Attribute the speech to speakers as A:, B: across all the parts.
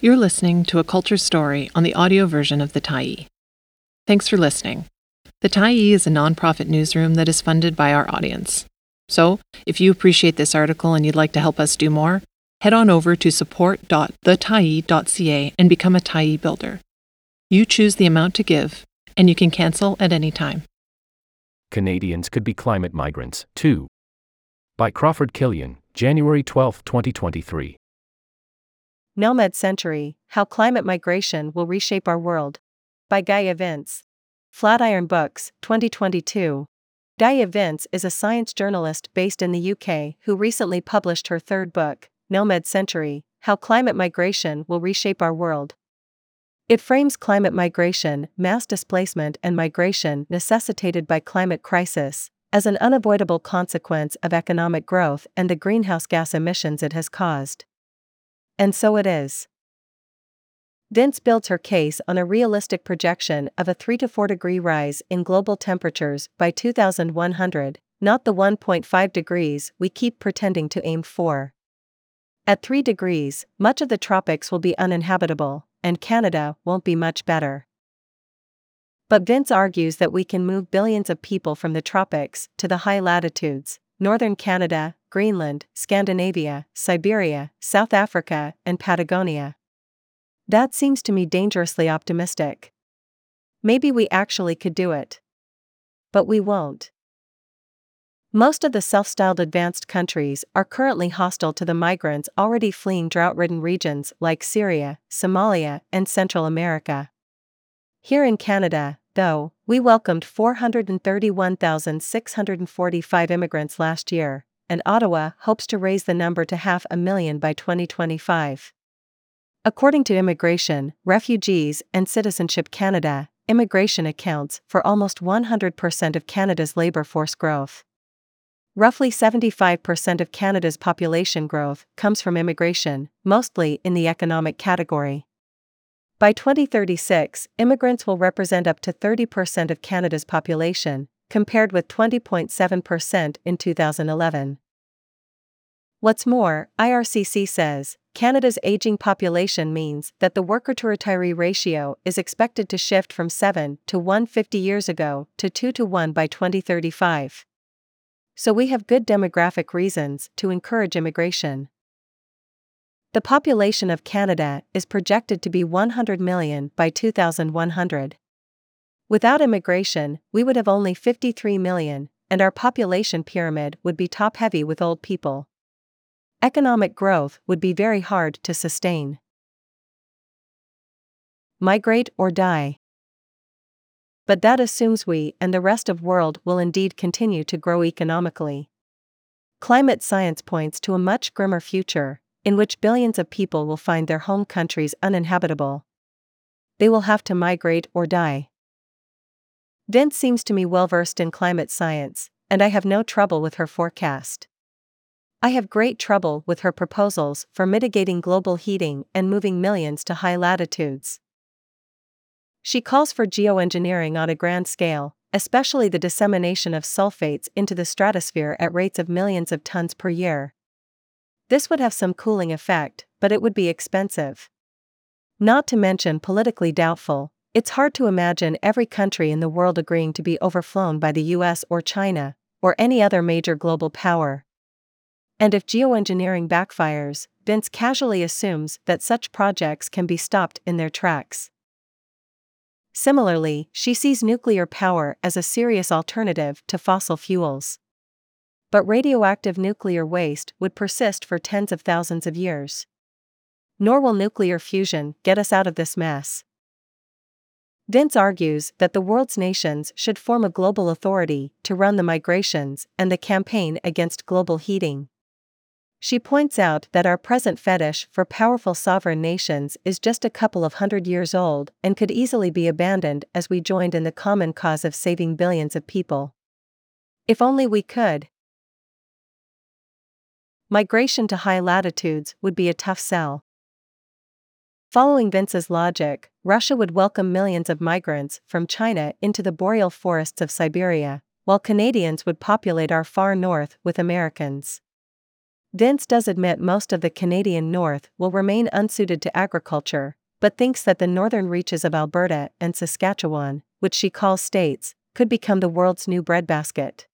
A: You're listening to a culture story on the audio version of The Tyee. Thanks for listening. The Tyee is a nonprofit newsroom that is funded by our audience. So, if you appreciate this article and you'd like to help us do more, head on over to support.thetyee.ca and become a Tyee builder. You choose the amount to give, and you can cancel at any time.
B: Canadians could be climate migrants, too. By Crawford Kilian, January 12, 2023.
C: Nomad Century How Climate Migration Will Reshape Our World. By Gaia Vince. Flatiron Books, 2022. Gaia Vince is a science journalist based in the UK who recently published her third book, Nomad Century How Climate Migration Will Reshape Our World. It frames climate migration, mass displacement, and migration necessitated by climate crisis as an unavoidable consequence of economic growth and the greenhouse gas emissions it has caused. And so it is. Vince builds her case on a realistic projection of a 3 to 4 degree rise in global temperatures by 2100, not the 1.5 degrees we keep pretending to aim for. At 3 degrees, much of the tropics will be uninhabitable, and Canada won't be much better. But Vince argues that we can move billions of people from the tropics to the high latitudes, northern Canada, Greenland, Scandinavia, Siberia, South Africa, and Patagonia. That seems to me dangerously optimistic. Maybe we actually could do it. But we won't. Most of the self styled advanced countries are currently hostile to the migrants already fleeing drought ridden regions like Syria, Somalia, and Central America. Here in Canada, though, we welcomed 431,645 immigrants last year, and Ottawa hopes to raise the number to half a million by 2025. According to Immigration, Refugees, and Citizenship Canada, immigration accounts for almost 100% of Canada's labour force growth. Roughly 75% of Canada's population growth comes from immigration, mostly in the economic category. By 2036, immigrants will represent up to 30% of Canada's population, compared with 20.7% in 2011. What's more, IRCC says Canada's aging population means that the worker to retiree ratio is expected to shift from 7 to 1 50 years ago to 2 to 1 by 2035. So we have good demographic reasons to encourage immigration. The population of Canada is projected to be 100 million by 2100. Without immigration, we would have only 53 million, and our population pyramid would be top heavy with old people. Economic growth would be very hard to sustain. Migrate or die. But that assumes we and the rest of world will indeed continue to grow economically. Climate science points to a much grimmer future, in which billions of people will find their home countries uninhabitable. They will have to migrate or die. Vince seems to me well versed in climate science, and I have no trouble with her forecast. I have great trouble with her proposals for mitigating global heating and moving millions to high latitudes. She calls for geoengineering on a grand scale, especially the dissemination of sulfates into the stratosphere at rates of millions of tons per year. This would have some cooling effect, but it would be expensive. Not to mention politically doubtful, it's hard to imagine every country in the world agreeing to be overflown by the US or China, or any other major global power. And if geoengineering backfires, Vince casually assumes that such projects can be stopped in their tracks. Similarly, she sees nuclear power as a serious alternative to fossil fuels. But radioactive nuclear waste would persist for tens of thousands of years. Nor will nuclear fusion get us out of this mess. Vince argues that the world's nations should form a global authority to run the migrations and the campaign against global heating. She points out that our present fetish for powerful sovereign nations is just a couple of hundred years old and could easily be abandoned as we joined in the common cause of saving billions of people. If only we could. Migration to high latitudes would be a tough sell. Following Vince's logic, Russia would welcome millions of migrants from China into the boreal forests of Siberia, while Canadians would populate our far north with Americans. Vince does admit most of the Canadian North will remain unsuited to agriculture, but thinks that the northern reaches of Alberta and Saskatchewan, which she calls states, could become the world's new breadbasket.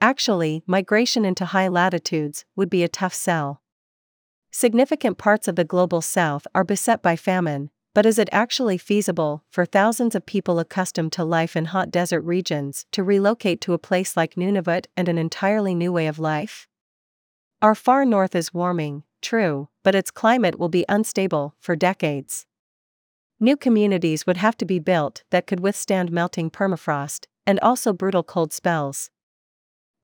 C: Actually, migration into high latitudes would be a tough sell. Significant parts of the global south are beset by famine, but is it actually feasible for thousands of people accustomed to life in hot desert regions to relocate to a place like Nunavut and an entirely new way of life? Our far north is warming, true, but its climate will be unstable for decades. New communities would have to be built that could withstand melting permafrost and also brutal cold spells.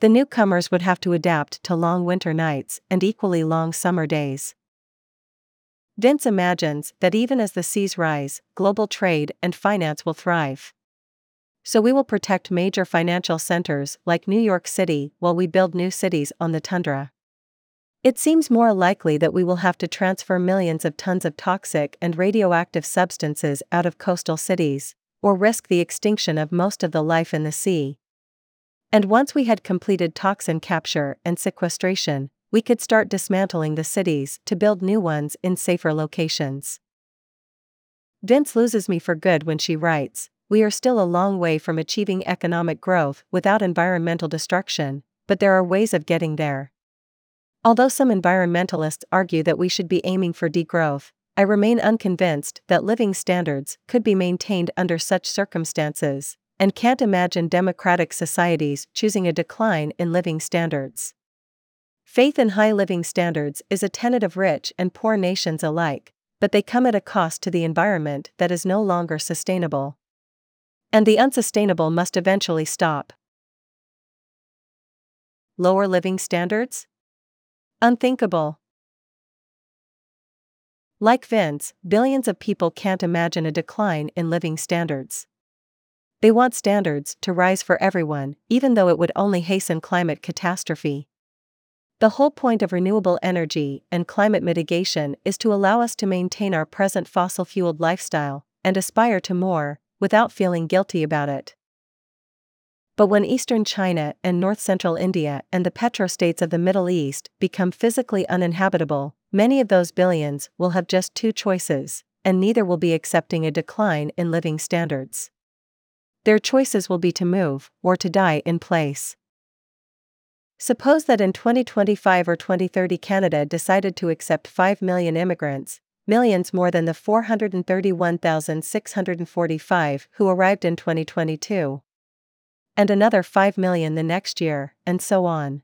C: The newcomers would have to adapt to long winter nights and equally long summer days. Vince imagines that even as the seas rise, global trade and finance will thrive. So we will protect major financial centers like New York City while we build new cities on the tundra. It seems more likely that we will have to transfer millions of tons of toxic and radioactive substances out of coastal cities, or risk the extinction of most of the life in the sea. And once we had completed toxin capture and sequestration, we could start dismantling the cities to build new ones in safer locations. Vince loses me for good when she writes, We are still a long way from achieving economic growth without environmental destruction, but there are ways of getting there. Although some environmentalists argue that we should be aiming for degrowth, I remain unconvinced that living standards could be maintained under such circumstances, and can't imagine democratic societies choosing a decline in living standards. Faith in high living standards is a tenet of rich and poor nations alike, but they come at a cost to the environment that is no longer sustainable. And the unsustainable must eventually stop. Lower living standards? Unthinkable. Like Vince, billions of people can't imagine a decline in living standards. They want standards to rise for everyone, even though it would only hasten climate catastrophe. The whole point of renewable energy and climate mitigation is to allow us to maintain our present fossil fueled lifestyle and aspire to more without feeling guilty about it. But when eastern China and north central India and the petrostates of the Middle East become physically uninhabitable, many of those billions will have just two choices, and neither will be accepting a decline in living standards. Their choices will be to move or to die in place. Suppose that in 2025 or 2030 Canada decided to accept 5 million immigrants, millions more than the 431,645 who arrived in 2022. And another 5 million the next year, and so on.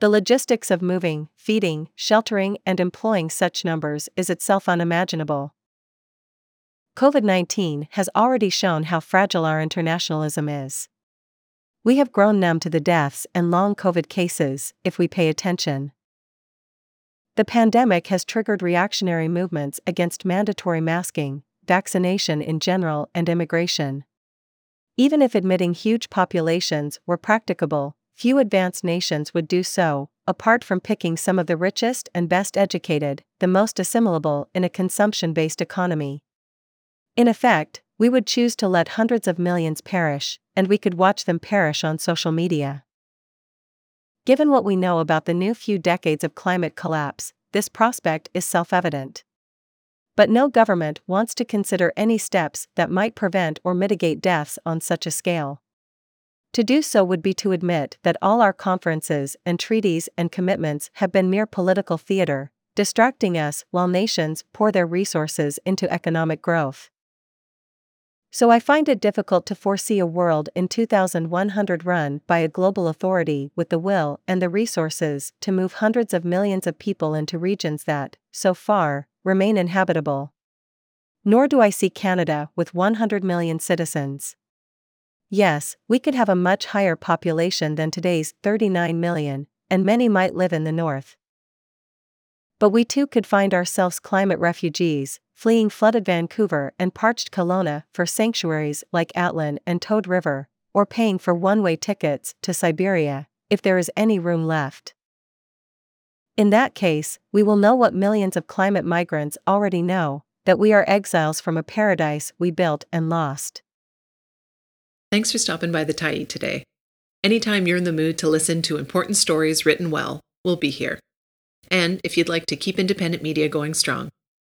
C: The logistics of moving, feeding, sheltering, and employing such numbers is itself unimaginable. COVID 19 has already shown how fragile our internationalism is. We have grown numb to the deaths and long COVID cases, if we pay attention. The pandemic has triggered reactionary movements against mandatory masking, vaccination in general, and immigration. Even if admitting huge populations were practicable, few advanced nations would do so, apart from picking some of the richest and best educated, the most assimilable in a consumption based economy. In effect, we would choose to let hundreds of millions perish, and we could watch them perish on social media. Given what we know about the new few decades of climate collapse, this prospect is self evident. But no government wants to consider any steps that might prevent or mitigate deaths on such a scale. To do so would be to admit that all our conferences and treaties and commitments have been mere political theater, distracting us while nations pour their resources into economic growth. So I find it difficult to foresee a world in 2100 run by a global authority with the will and the resources to move hundreds of millions of people into regions that, so far, remain inhabitable. Nor do I see Canada with 100 million citizens. Yes, we could have a much higher population than today's 39 million, and many might live in the north. But we too could find ourselves climate refugees, fleeing flooded Vancouver and parched Kelowna for sanctuaries like Atlin and Toad River, or paying for one way tickets to Siberia, if there is any room left. In that case, we will know what millions of climate migrants already know that we are exiles from a paradise we built and lost.
A: Thanks for stopping by the Tyee today. Anytime you're in the mood to listen to important stories written well, we'll be here. And if you'd like to keep independent media going strong,